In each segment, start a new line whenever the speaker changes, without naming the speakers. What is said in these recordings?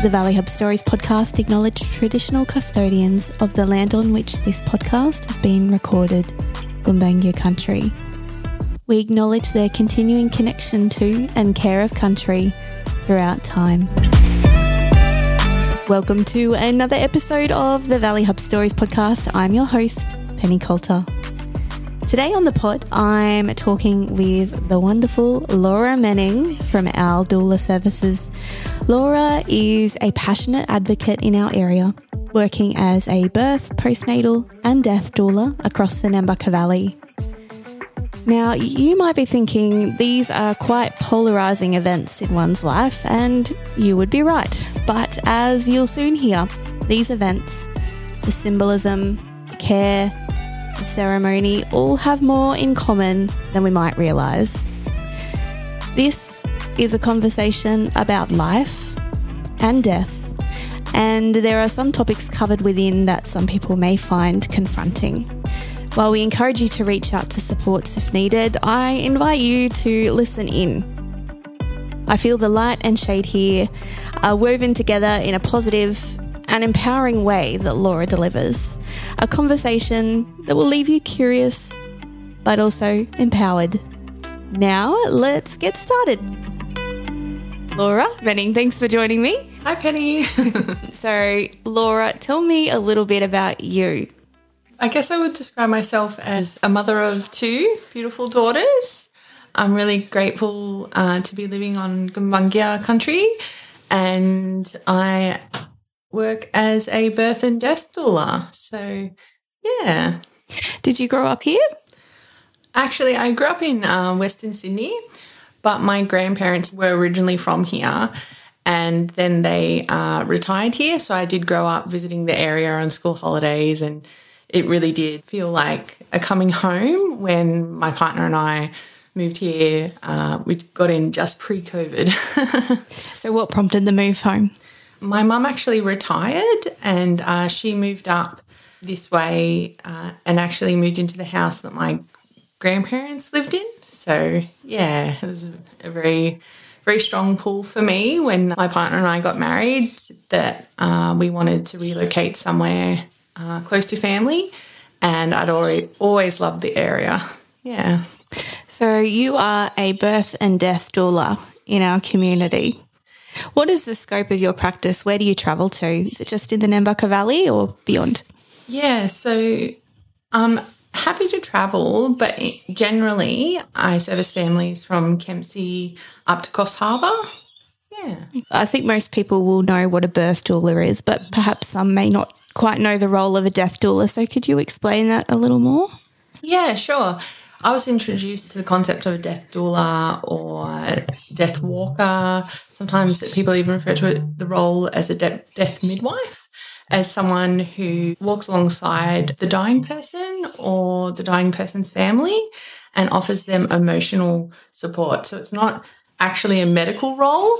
The Valley Hub Stories podcast acknowledge traditional custodians of the land on which this podcast has been recorded, Gumbaynggirr country. We acknowledge their continuing connection to and care of country throughout time. Welcome to another episode of the Valley Hub Stories podcast. I'm your host, Penny Coulter. Today on the pod, I'm talking with the wonderful Laura Manning from Owl Doula Services. Laura is a passionate advocate in our area, working as a birth, postnatal, and death doula across the Nambucca Valley. Now, you might be thinking these are quite polarizing events in one's life, and you would be right. But as you'll soon hear, these events, the symbolism, the care, the ceremony all have more in common than we might realise. This is a conversation about life and death, and there are some topics covered within that some people may find confronting. While we encourage you to reach out to supports if needed, I invite you to listen in. I feel the light and shade here are woven together in a positive and empowering way that Laura delivers. A conversation that will leave you curious, but also empowered. Now, let's get started. Laura Manning, thanks for joining me.
Hi, Penny.
so, Laura, tell me a little bit about you.
I guess I would describe myself as a mother of two beautiful daughters. I'm really grateful uh, to be living on Gumbaynggirr country, and I work as a birth and death doula. So, yeah.
Did you grow up here?
Actually, I grew up in uh, Western Sydney, but my grandparents were originally from here and then they uh, retired here. So I did grow up visiting the area on school holidays and it really did feel like a coming home when my partner and I moved here. Uh, we got in just pre COVID.
so, what prompted the move home?
My mum actually retired and uh, she moved up this way uh, and actually moved into the house that my grandparents lived in. So, yeah, it was a very, very strong pull for me when my partner and I got married that uh, we wanted to relocate somewhere uh, close to family. And I'd already, always loved the area. Yeah.
So, you are a birth and death doula in our community. What is the scope of your practice? Where do you travel to? Is it just in the Nambucca Valley or beyond?
Yeah, so I'm happy to travel, but generally I service families from Kempsey up to Coffs Harbour. Yeah.
I think most people will know what a birth doula is, but perhaps some may not quite know the role of a death doula. So could you explain that a little more?
Yeah, sure. I was introduced to the concept of a death doula or death walker. Sometimes people even refer to it, the role as a de- death midwife, as someone who walks alongside the dying person or the dying person's family and offers them emotional support. So it's not actually a medical role.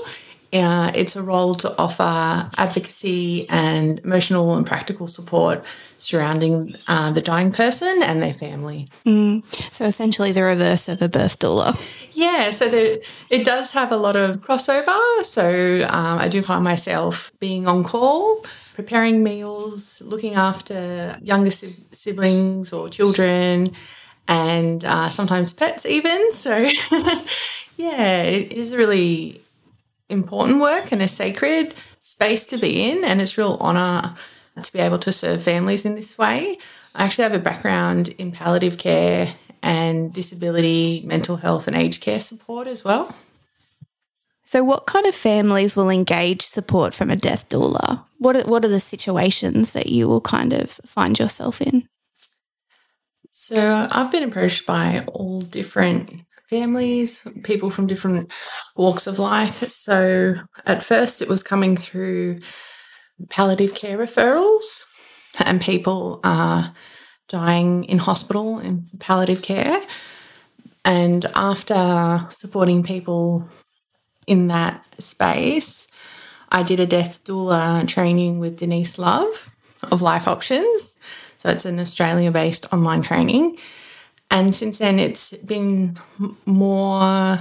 Uh, it's a role to offer advocacy and emotional and practical support surrounding uh, the dying person and their family.
Mm. So essentially, the reverse of a birth doula.
Yeah, so the, it does have a lot of crossover. So um, I do find myself being on call, preparing meals, looking after younger siblings or children, and uh, sometimes pets even. So yeah, it is really important work and a sacred space to be in, and it's real honour to be able to serve families in this way. I actually have a background in palliative care and disability, mental health, and aged care support as well.
So, what kind of families will engage support from a death doula? What are, what are the situations that you will kind of find yourself in?
So, I've been approached by all different families, people from different walks of life. So, at first, it was coming through palliative care referrals, and people are dying in hospital in palliative care. And after supporting people in that space, I did a death doula training with Denise Love of Life Options. So it's an Australia based online training. And since then, it's been more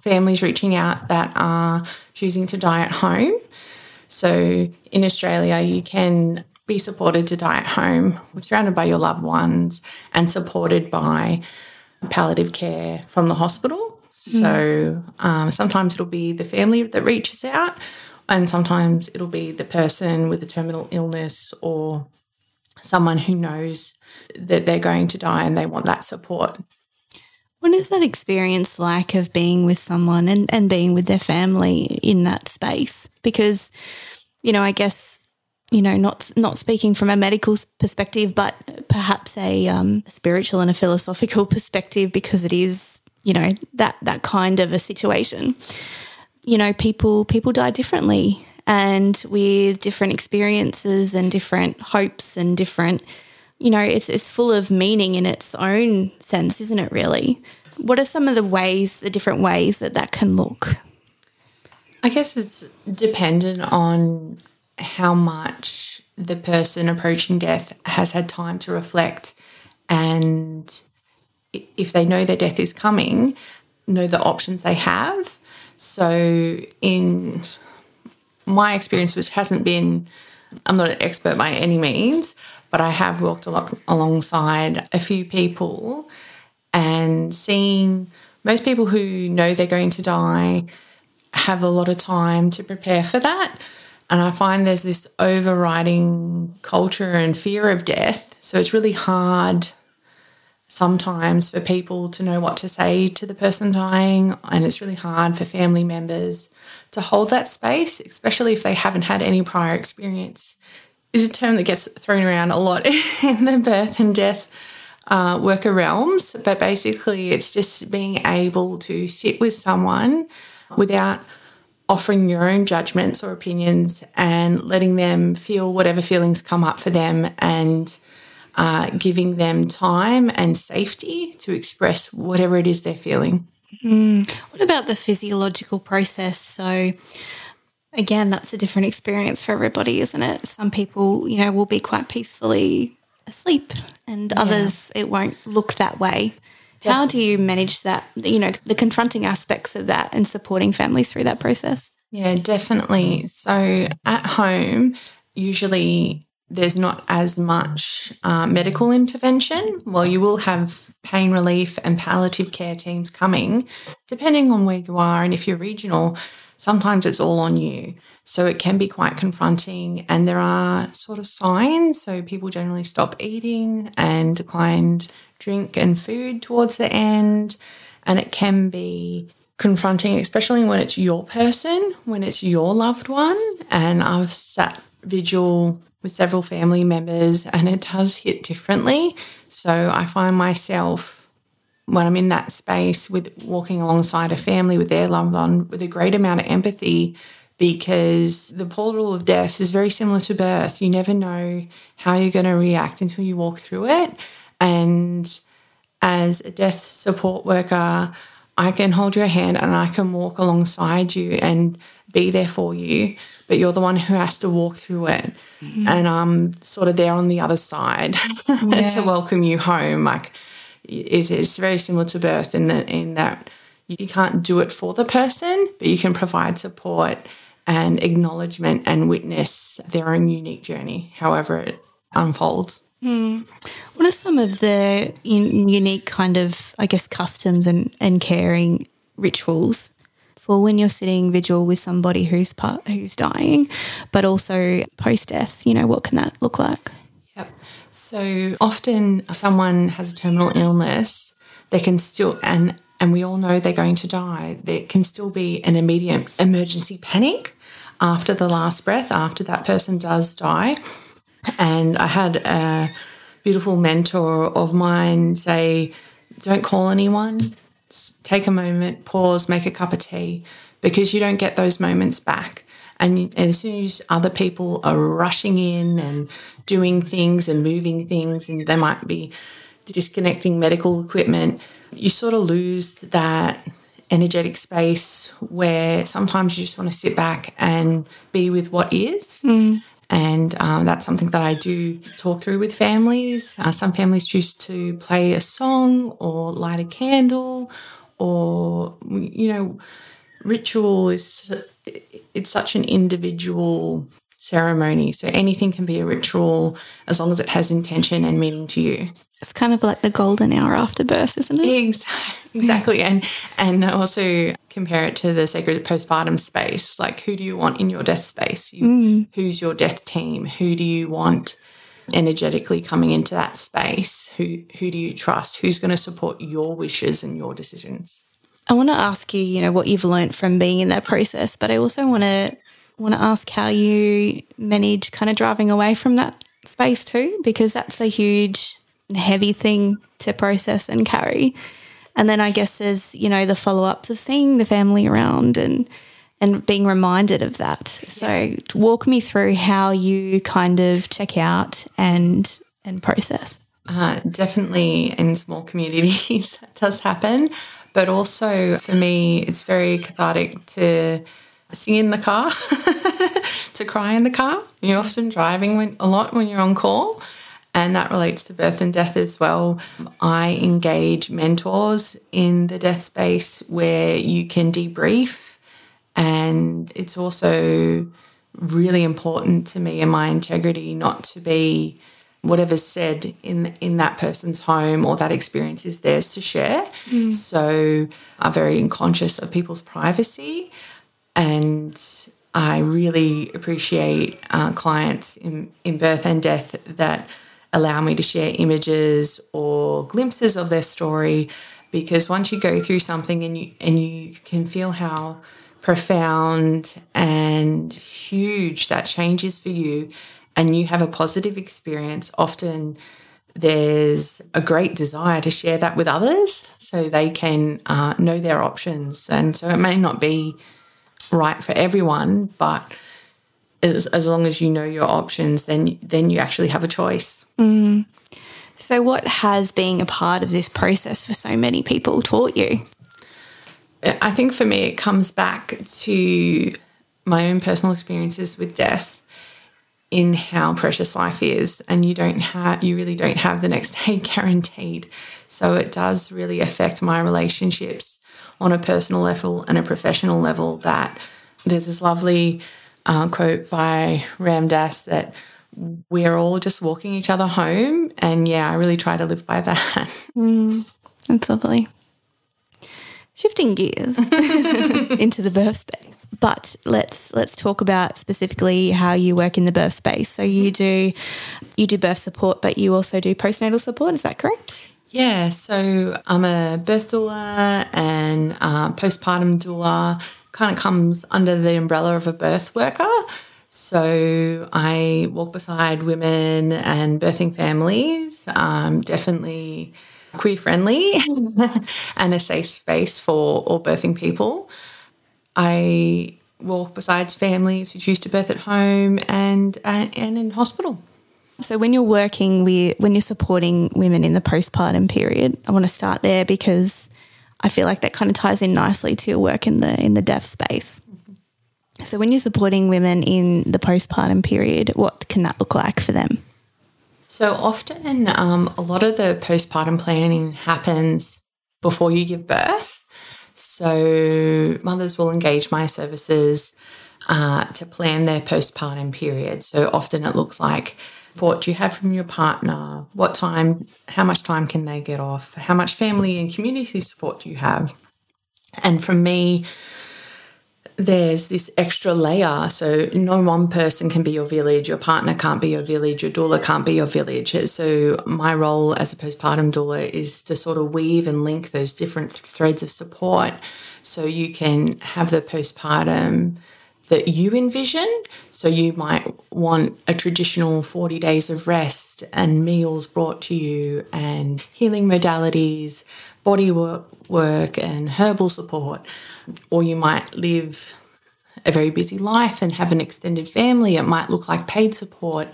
families reaching out that are choosing to die at home. So in Australia, you can be supported to die at home, surrounded by your loved ones, and supported by palliative care from the hospital. So um, sometimes it'll be the family that reaches out, and sometimes it'll be the person with a terminal illness or someone who knows that they're going to die and they want that support.
What is that experience like of being with someone and, and being with their family in that space? Because, you know, I guess, you know, not not speaking from a medical perspective, but perhaps a um, spiritual and a philosophical perspective, because it is, you know, that that kind of a situation. You know, people people die differently and with different experiences and different hopes and different you know, it's it's full of meaning in its own sense, isn't it? Really, what are some of the ways, the different ways that that can look?
I guess it's dependent on how much the person approaching death has had time to reflect and if they know their death is coming, know the options they have. So, in my experience, which hasn't been, I'm not an expert by any means, but I have walked lot alongside a few people and seeing most people who know they're going to die have a lot of time to prepare for that. And I find there's this overriding culture and fear of death. So it's really hard sometimes for people to know what to say to the person dying. And it's really hard for family members to hold that space, especially if they haven't had any prior experience is a term that gets thrown around a lot in the birth and death uh, worker realms, but basically it's just being able to sit with someone without offering your own judgments or opinions and letting them feel whatever feelings come up for them and uh, giving them time and safety to express whatever it is they're feeling.
Mm. What about the physiological process? So, again, that's a different experience for everybody, isn't it? Some people, you know, will be quite peacefully asleep, and yeah. others it won't look that way. Definitely. How do you manage that, you know, the confronting aspects of that and supporting families through that process?
Yeah, definitely. So at home, usually there's not as much uh, medical intervention. Well, you will have pain relief and palliative care teams coming, depending on where you are and if you're regional sometimes it's all on you. So it can be quite confronting. And there are sort of signs. So people generally stop eating and decline drink and food towards the end. And it can be confronting, especially when it's your person, when it's your loved one. And I've sat vigil with several family members and it does hit differently. So I find myself when I'm in that space with walking alongside a family with their loved one with a great amount of empathy because the portal of death is very similar to birth. You never know how you're going to react until you walk through it. And as a death support worker, I can hold your hand and I can walk alongside you and be there for you, but you're the one who has to walk through it. Mm-hmm. And I'm sort of there on the other side yeah. to welcome you home. Like, it is very similar to birth in that in that you can't do it for the person, but you can provide support and acknowledgement and witness their own unique journey, however it unfolds.
Mm. What are some of the unique kind of, I guess, customs and, and caring rituals for when you're sitting vigil with somebody who's part, who's dying, but also post death? You know, what can that look like? Yep.
So often someone has a terminal illness, they can still and and we all know they're going to die. There can still be an immediate emergency panic after the last breath, after that person does die. And I had a beautiful mentor of mine say, Don't call anyone, take a moment, pause, make a cup of tea, because you don't get those moments back. And as soon as other people are rushing in and doing things and moving things, and they might be disconnecting medical equipment, you sort of lose that energetic space where sometimes you just want to sit back and be with what is. Mm. And um, that's something that I do talk through with families. Uh, some families choose to play a song or light a candle, or, you know, ritual is it's such an individual ceremony. So anything can be a ritual as long as it has intention and meaning to you.
It's kind of like the golden hour after birth, isn't it?
Exactly. and and also compare it to the sacred postpartum space. Like who do you want in your death space? You, mm. Who's your death team? Who do you want energetically coming into that space? Who who do you trust? Who's going to support your wishes and your decisions?
I want to ask you, you know, what you've learned from being in that process, but I also want to want to ask how you manage kind of driving away from that space too, because that's a huge, heavy thing to process and carry. And then I guess there's, you know, the follow ups of seeing the family around and and being reminded of that. So walk me through how you kind of check out and and process.
Uh, definitely in small communities that does happen. But also for me, it's very cathartic to sing in the car, to cry in the car. You're often driving when, a lot when you're on call, and that relates to birth and death as well. I engage mentors in the death space where you can debrief, and it's also really important to me and my integrity not to be whatever's said in in that person's home or that experience is theirs to share. Mm. So I'm very conscious of people's privacy and I really appreciate uh, clients in, in birth and death that allow me to share images or glimpses of their story because once you go through something and you and you can feel how profound and huge that change is for you and you have a positive experience often there's a great desire to share that with others so they can uh, know their options and so it may not be right for everyone, but as, as long as you know your options, then then you actually have a choice.
Mm. So, what has being a part of this process for so many people taught you?
I think for me, it comes back to my own personal experiences with death in how precious life is and you don't have you really don't have the next day guaranteed so it does really affect my relationships on a personal level and a professional level that there's this lovely uh, quote by Ram Dass that we're all just walking each other home. And yeah, I really try to live by that.
Mm, that's lovely. Shifting gears into the birth space, but let's let's talk about specifically how you work in the birth space. So you do you do birth support, but you also do postnatal support. Is that correct?
Yeah, so I'm a birth doula and uh, postpartum doula. Kind of comes under the umbrella of a birth worker. So I walk beside women and birthing families. Um, definitely queer friendly and a safe space for all birthing people. I walk beside families who choose to birth at home and and, and in hospital.
So when you're working with when you're supporting women in the postpartum period, I want to start there because I feel like that kind of ties in nicely to your work in the in the deaf space. So when you're supporting women in the postpartum period, what can that look like for them?
So often, um, a lot of the postpartum planning happens before you give birth. So mothers will engage my services uh, to plan their postpartum period. So often it looks like support do you have from your partner? What time, how much time can they get off? How much family and community support do you have? And from me, there's this extra layer. So no one person can be your village, your partner can't be your village, your doula can't be your village. So my role as a postpartum doula is to sort of weave and link those different threads of support so you can have the postpartum that you envision. So you might want a traditional 40 days of rest and meals brought to you and healing modalities, body work, and herbal support. Or you might live a very busy life and have an extended family. It might look like paid support,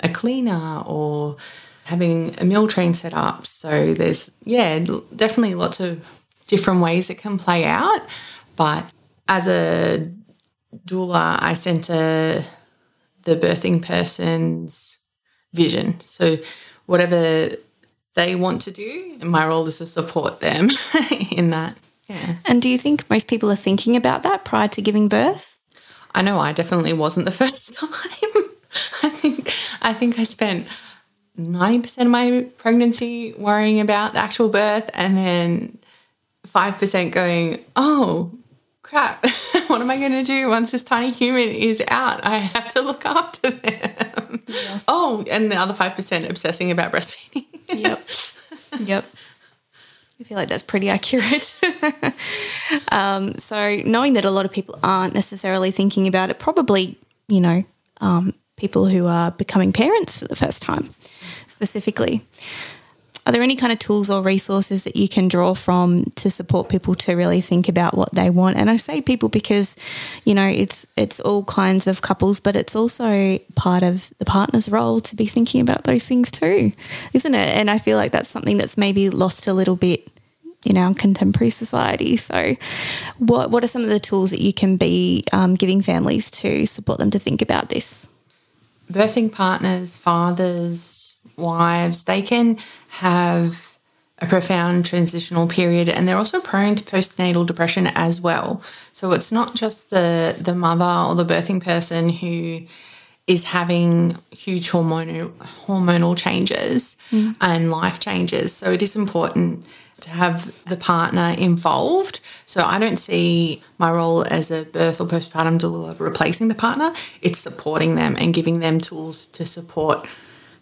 a cleaner, or having a meal train set up. So there's, yeah, definitely lots of different ways it can play out. But as a doula, I center the birthing person's vision. So whatever they want to do, and my role is to support them in that.
Yeah. And do you think most people are thinking about that prior to giving birth?
I know I definitely wasn't the first time. I think I think I spent 90% of my pregnancy worrying about the actual birth and then 5% going, oh, crap, what am I going to do once this tiny human is out? I have to look after them. Yes. Oh, and the other 5% obsessing about breastfeeding.
Yep. Yep. I feel like that's pretty accurate. um, so, knowing that a lot of people aren't necessarily thinking about it, probably, you know, um, people who are becoming parents for the first time specifically. Are there any kind of tools or resources that you can draw from to support people to really think about what they want? And I say people because, you know, it's it's all kinds of couples, but it's also part of the partner's role to be thinking about those things too, isn't it? And I feel like that's something that's maybe lost a little bit in our contemporary society. So, what what are some of the tools that you can be um, giving families to support them to think about this?
Birthing partners, fathers, wives, they can have a profound transitional period and they're also prone to postnatal depression as well. So it's not just the the mother or the birthing person who is having huge hormonal hormonal changes mm. and life changes. So it is important to have the partner involved. So I don't see my role as a birth or postpartum doula replacing the partner. It's supporting them and giving them tools to support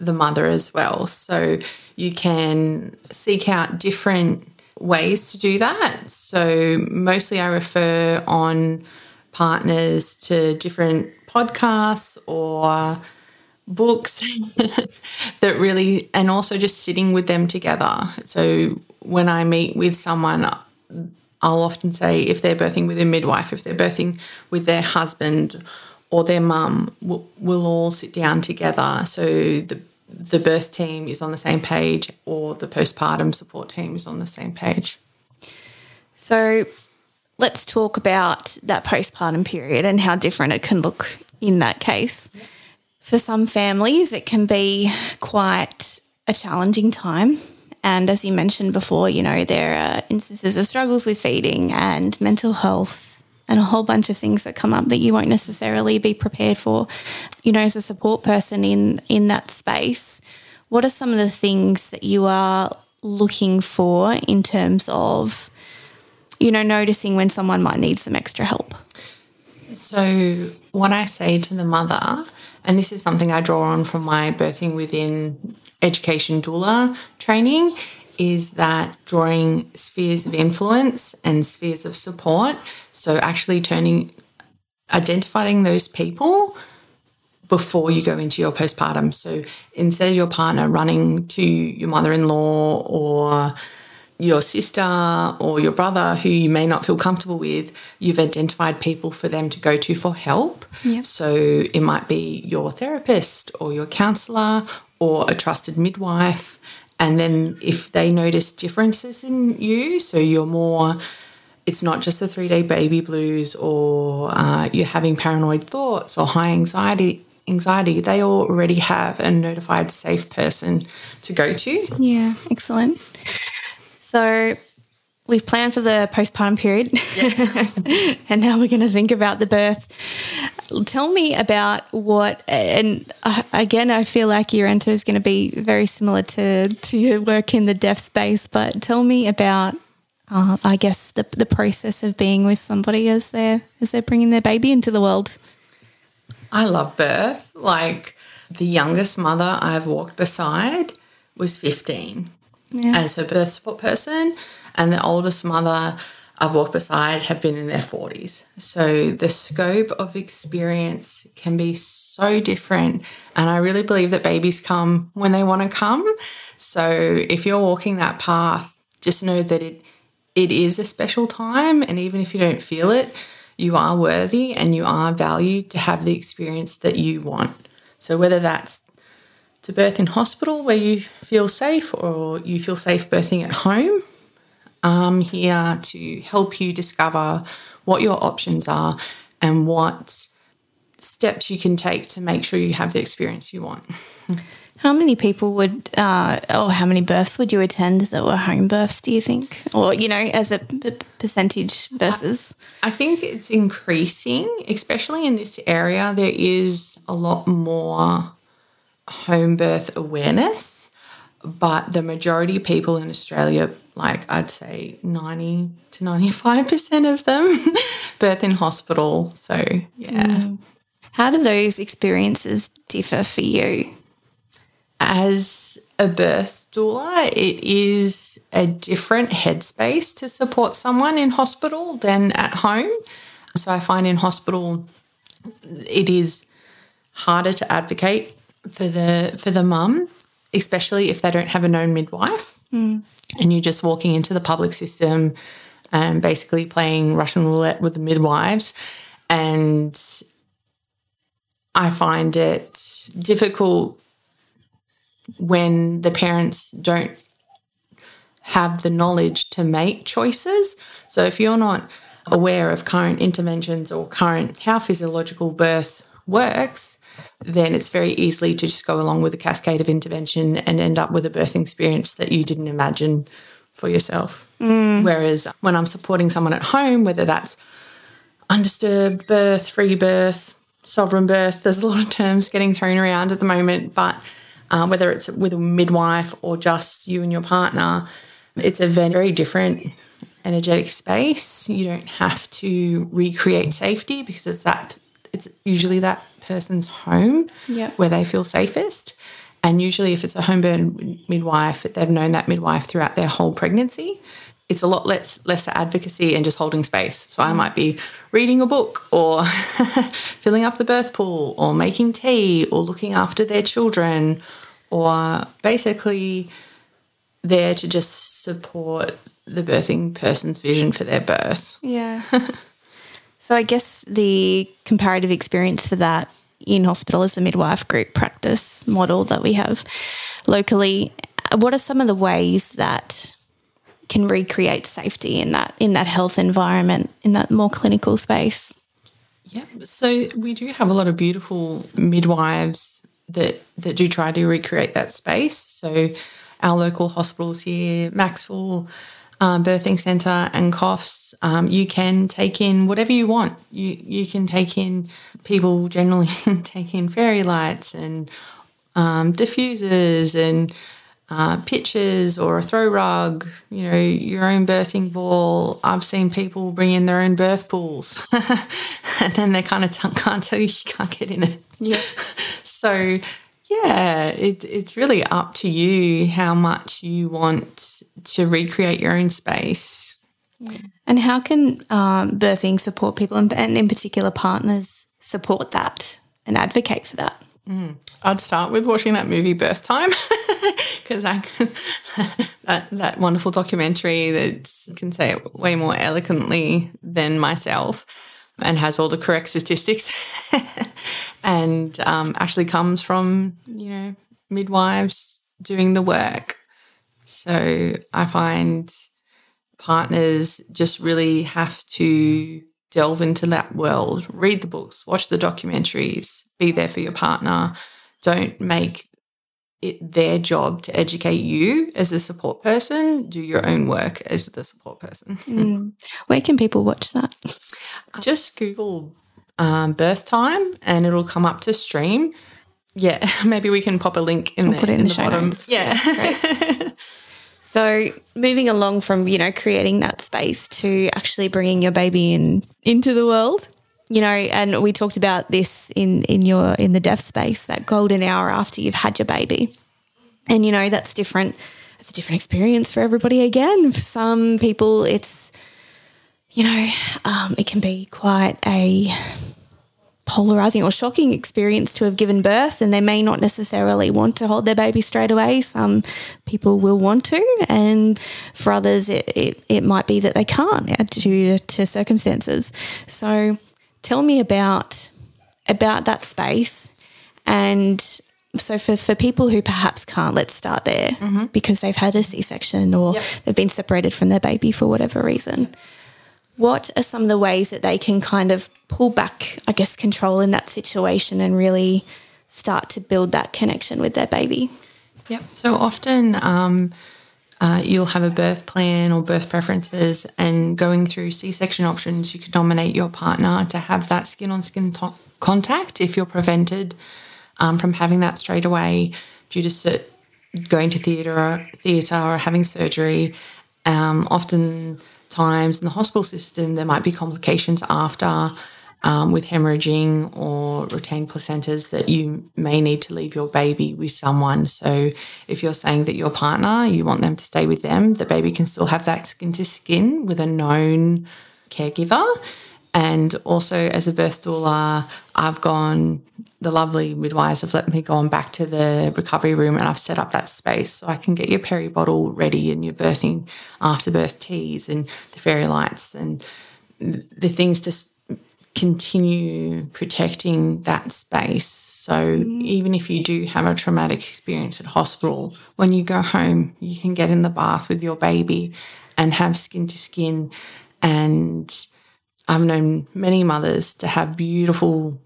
the mother as well. So you can seek out different ways to do that. So mostly I refer on partners to different podcasts or books that really, and also just sitting with them together. So when I meet with someone, I'll often say if they're birthing with a midwife, if they're birthing with their husband or their mum, we'll, we'll all sit down together. So the the birth team is on the same page or the postpartum support team is on the same page.
So let's talk about that postpartum period and how different it can look in that case. For some families, it can be quite a challenging time. And as you mentioned before, you know, there are instances of struggles with feeding and mental health and a whole bunch of things that come up that you won't necessarily be prepared for. You know, as a support person in in that space, what are some of the things that you are looking for in terms of you know noticing when someone might need some extra help?
So, what I say to the mother, and this is something I draw on from my birthing within education doula training, is that drawing spheres of influence and spheres of support. So actually turning, identifying those people before you go into your postpartum. So instead of your partner running to your mother in law or your sister or your brother who you may not feel comfortable with, you've identified people for them to go to for help.
Yep.
So it might be your therapist or your counselor or a trusted midwife and then if they notice differences in you, so you're more, it's not just the three day baby blues or uh, you're having paranoid thoughts or high anxiety, anxiety, they already have a notified safe person to go to.
Yeah, excellent. So we've planned for the postpartum period yeah. and now we're going to think about the birth tell me about what and uh, again i feel like your answer is going to be very similar to to your work in the deaf space but tell me about uh, i guess the, the process of being with somebody as they're as they're bringing their baby into the world
i love birth like the youngest mother i've walked beside was 15 yeah. as her birth support person and the oldest mother I've walked beside have been in their 40s. So the scope of experience can be so different. And I really believe that babies come when they want to come. So if you're walking that path, just know that it it is a special time and even if you don't feel it, you are worthy and you are valued to have the experience that you want. So whether that's to birth in hospital where you feel safe or you feel safe birthing at home I'm here to help you discover what your options are and what steps you can take to make sure you have the experience you want.
How many people would, uh, or how many births would you attend that were home births, do you think? Or, you know, as a p- percentage versus?
I think it's increasing, especially in this area. There is a lot more home birth awareness, but the majority of people in Australia, like I'd say 90 to 95% of them, birth in hospital. So, yeah.
How do those experiences differ for you?
as a birth doula, it is a different headspace to support someone in hospital than at home. So I find in hospital it is harder to advocate for the for the mum, especially if they don't have a known midwife, mm. And you're just walking into the public system and basically playing Russian roulette with the midwives. And I find it difficult when the parents don't have the knowledge to make choices. So if you're not aware of current interventions or current how physiological birth works, then it's very easily to just go along with a cascade of intervention and end up with a birthing experience that you didn't imagine for yourself. Mm. Whereas when I'm supporting someone at home, whether that's undisturbed birth, free birth, sovereign birth, there's a lot of terms getting thrown around at the moment, but uh, whether it's with a midwife or just you and your partner, it's a very different energetic space. You don't have to recreate safety because it's that it's usually that person's home
yep.
where they feel safest. And usually, if it's a home burn midwife, they've known that midwife throughout their whole pregnancy. It's a lot less less advocacy and just holding space. So I mm. might be reading a book or filling up the birth pool or making tea or looking after their children or basically there to just support the birthing person's vision for their birth.
Yeah. so I guess the comparative experience for that in hospital is the midwife group practice model that we have locally. What are some of the ways that can recreate safety in that in that health environment in that more clinical space?
Yeah, so we do have a lot of beautiful midwives that that do try to recreate that space. So our local hospitals here, Macksville um, Birthing Centre and Coffs, um, you can take in whatever you want. You you can take in people generally take in fairy lights and um, diffusers and uh, pictures or a throw rug, you know, your own birthing ball. I've seen people bring in their own birth pools, and then they kind of t- can't tell you you can't get in it.
Yeah.
So, yeah, it, it's really up to you how much you want to recreate your own space.
And how can um, birthing support people and, and, in particular partners support that and advocate for that?
Mm. I'd start with watching that movie Birth Time because that that wonderful documentary that can say it way more eloquently than myself and has all the correct statistics and um, actually comes from, you know, midwives doing the work. So I find partners just really have to delve into that world, read the books, watch the documentaries, be there for your partner. Don't make it their job to educate you as a support person. Do your own work as the support person.
Mm. Where can people watch that?
Just Google um, birth time and it'll come up to stream. Yeah, maybe we can pop a link in,
we'll
the,
in,
in
the, the
bottom.
Notes. Yeah. so moving along from you know creating that space to actually bringing your baby in into the world you know, and we talked about this in in your in the deaf space, that golden hour after you've had your baby. And you know, that's different. It's a different experience for everybody again. For some people it's you know, um, it can be quite a polarizing or shocking experience to have given birth and they may not necessarily want to hold their baby straight away some people will want to and for others it, it, it might be that they can't due to, to circumstances so tell me about about that space and so for, for people who perhaps can't let's start there mm-hmm. because they've had a c-section or yep. they've been separated from their baby for whatever reason what are some of the ways that they can kind of pull back i guess control in that situation and really start to build that connection with their baby.
Yep. So often um, uh, you'll have a birth plan or birth preferences, and going through C section options, you could nominate your partner to have that skin on skin contact if you're prevented um, from having that straight away due to going to theatre or, theatre or having surgery. Um, often times in the hospital system, there might be complications after um, with hemorrhaging or retained placentas that you may need to leave your baby with someone. So, if you're saying that your partner, you want them to stay with them, the baby can still have that skin to skin with a known caregiver. And also, as a birth doula, I've gone, the lovely midwives have let me go on back to the recovery room and I've set up that space so I can get your peri bottle ready and your birthing afterbirth teas and the fairy lights and the things to continue protecting that space. So mm. even if you do have a traumatic experience at hospital, when you go home, you can get in the bath with your baby and have skin to skin. And I've known many mothers to have beautiful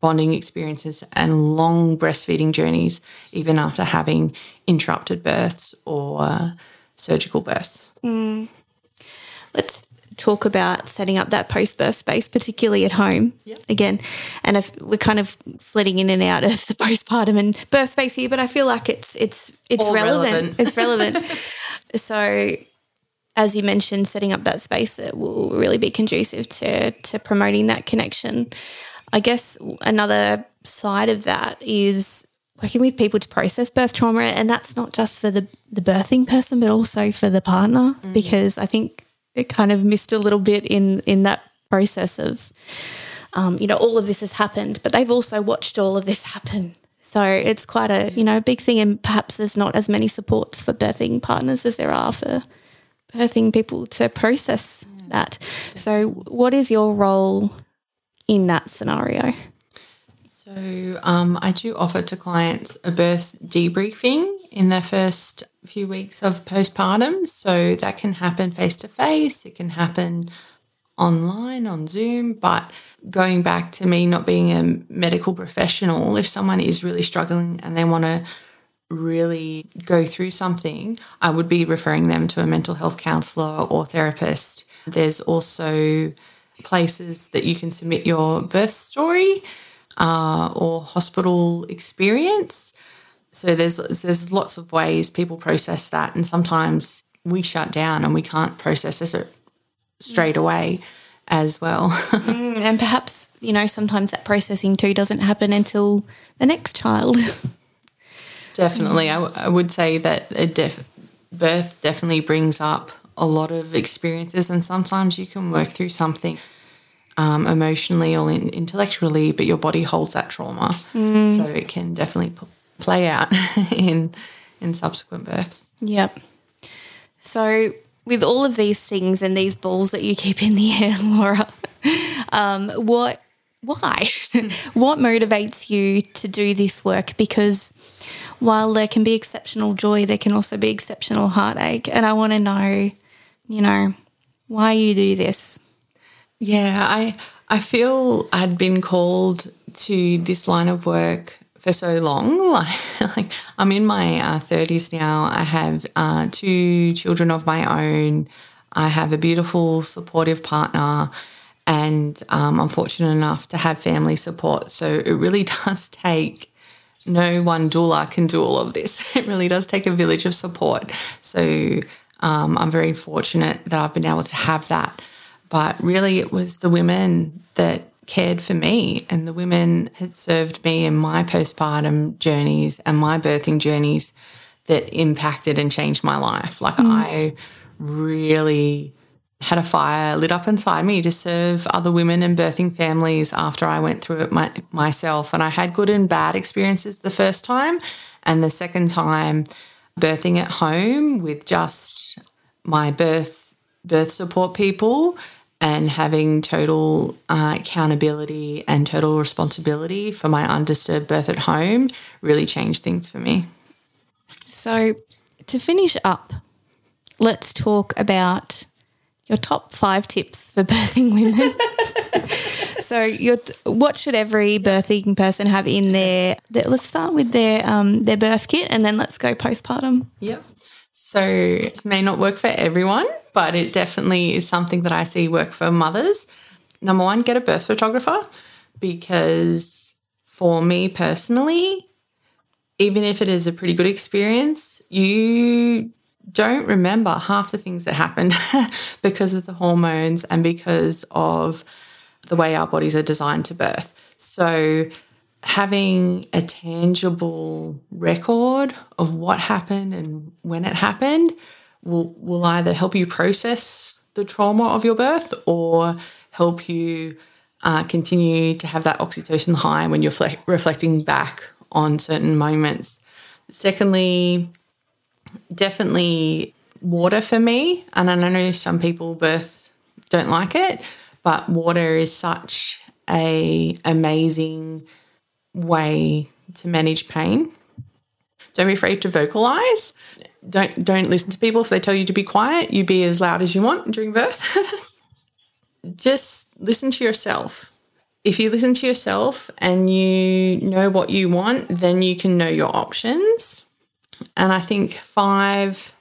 bonding experiences and long breastfeeding journeys, even after having interrupted births or surgical births.
Mm. Let's talk about setting up that post birth space, particularly at home. Yep. Again, and if we're kind of flitting in and out of the postpartum and birth space here, but I feel like it's it's it's relevant. relevant. It's relevant. so as you mentioned, setting up that space it will really be conducive to to promoting that connection. I guess another side of that is working with people to process birth trauma and that's not just for the the birthing person but also for the partner mm. because I think it kind of missed a little bit in in that process of um, you know all of this has happened but they've also watched all of this happen so it's quite a you know big thing and perhaps there's not as many supports for birthing partners as there are for birthing people to process that so what is your role in that scenario
so um, I do offer to clients a birth debriefing in their first few weeks of postpartum. So that can happen face to face, it can happen online on Zoom. But going back to me not being a medical professional, if someone is really struggling and they want to really go through something, I would be referring them to a mental health counselor or therapist. There's also places that you can submit your birth story uh, or hospital experience. So there's there's lots of ways people process that, and sometimes we shut down and we can't process it straight away as well.
mm, and perhaps you know sometimes that processing too doesn't happen until the next child.
definitely, I, w- I would say that a def- birth definitely brings up a lot of experiences, and sometimes you can work through something um, emotionally or in, intellectually, but your body holds that trauma. Mm. So it can definitely p- play out in in subsequent births.
Yep. So with all of these things and these balls that you keep in the air, Laura, um, what why? what motivates you to do this work? Because while there can be exceptional joy, there can also be exceptional heartache. And I want to know, you know, why you do this.
Yeah, I I feel I'd been called to this line of work for so long. Like, like I'm in my uh, 30s now. I have uh, two children of my own. I have a beautiful, supportive partner, and um, I'm fortunate enough to have family support. So it really does take. No one doula can do all of this. It really does take a village of support. So um, I'm very fortunate that I've been able to have that. But really, it was the women that cared for me and the women had served me in my postpartum journeys and my birthing journeys that impacted and changed my life. Like, mm. I really had a fire lit up inside me to serve other women and birthing families after I went through it my, myself. And I had good and bad experiences the first time. And the second time, birthing at home with just my birth birth support people and having total uh, accountability and total responsibility for my undisturbed birth at home really changed things for me.
So, to finish up, let's talk about your top five tips for birthing women. So, you're, what should every birthing person have in their? their let's start with their um, their birth kit, and then let's go postpartum.
Yep. So it may not work for everyone, but it definitely is something that I see work for mothers. Number one, get a birth photographer because for me personally, even if it is a pretty good experience, you don't remember half the things that happened because of the hormones and because of the way our bodies are designed to birth. So, having a tangible record of what happened and when it happened will, will either help you process the trauma of your birth or help you uh, continue to have that oxytocin high when you're fle- reflecting back on certain moments. Secondly, definitely water for me. And I know some people birth don't like it, but water is such a amazing way to manage pain. Don't be afraid to vocalize. Don't don't listen to people if they tell you to be quiet. You be as loud as you want during birth. Just listen to yourself. If you listen to yourself and you know what you want, then you can know your options. And I think five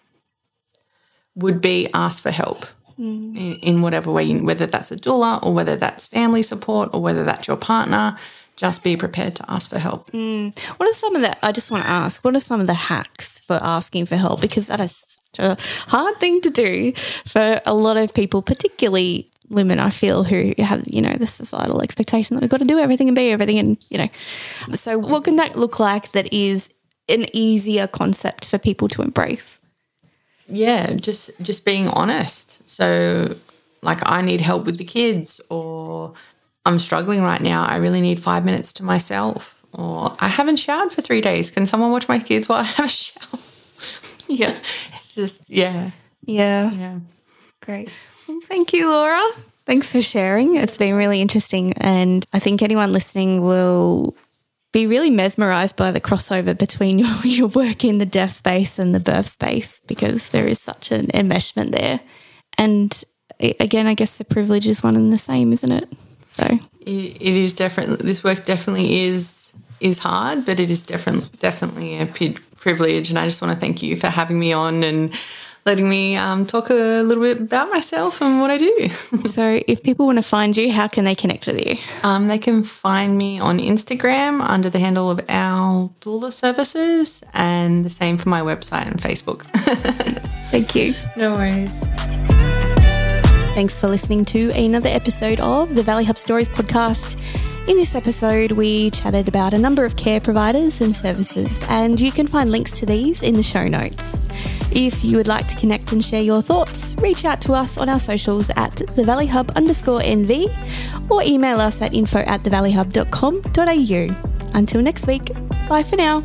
would be ask for help mm. in, in whatever way, whether that's a doula or whether that's family support or whether that's your partner just be prepared to ask for help.
Mm. What are some of the, I just want to ask, what are some of the hacks for asking for help? Because that is such a hard thing to do for a lot of people, particularly women, I feel, who have, you know, the societal expectation that we've got to do everything and be everything. And, you know, so what can that look like that is an easier concept for people to embrace?
Yeah, just just being honest. So like I need help with the kids or I'm struggling right now. I really need five minutes to myself. Or I haven't showered for three days. Can someone watch my kids while I have a shower?
yeah.
It's just, yeah.
Yeah.
Yeah.
Great. Well, thank you, Laura. Thanks for sharing. It's been really interesting. And I think anyone listening will be really mesmerized by the crossover between your, your work in the deaf space and the birth space because there is such an enmeshment there. And again, I guess the privilege is one and the same, isn't it? So
it, is definitely this work definitely is is hard, but it is definitely definitely a privilege. And I just want to thank you for having me on and letting me um, talk a little bit about myself and what I do.
so, if people want to find you, how can they connect with you?
Um, they can find me on Instagram under the handle of Owl Doula Services, and the same for my website and Facebook.
Thank you.
No worries.
Thanks for listening to another episode of the Valley Hub Stories podcast. In this episode, we chatted about a number of care providers and services, and you can find links to these in the show notes. If you would like to connect and share your thoughts, reach out to us on our socials at the Valley Hub underscore NV or email us at info at thevalleyhub.com.au. Until next week, bye for now.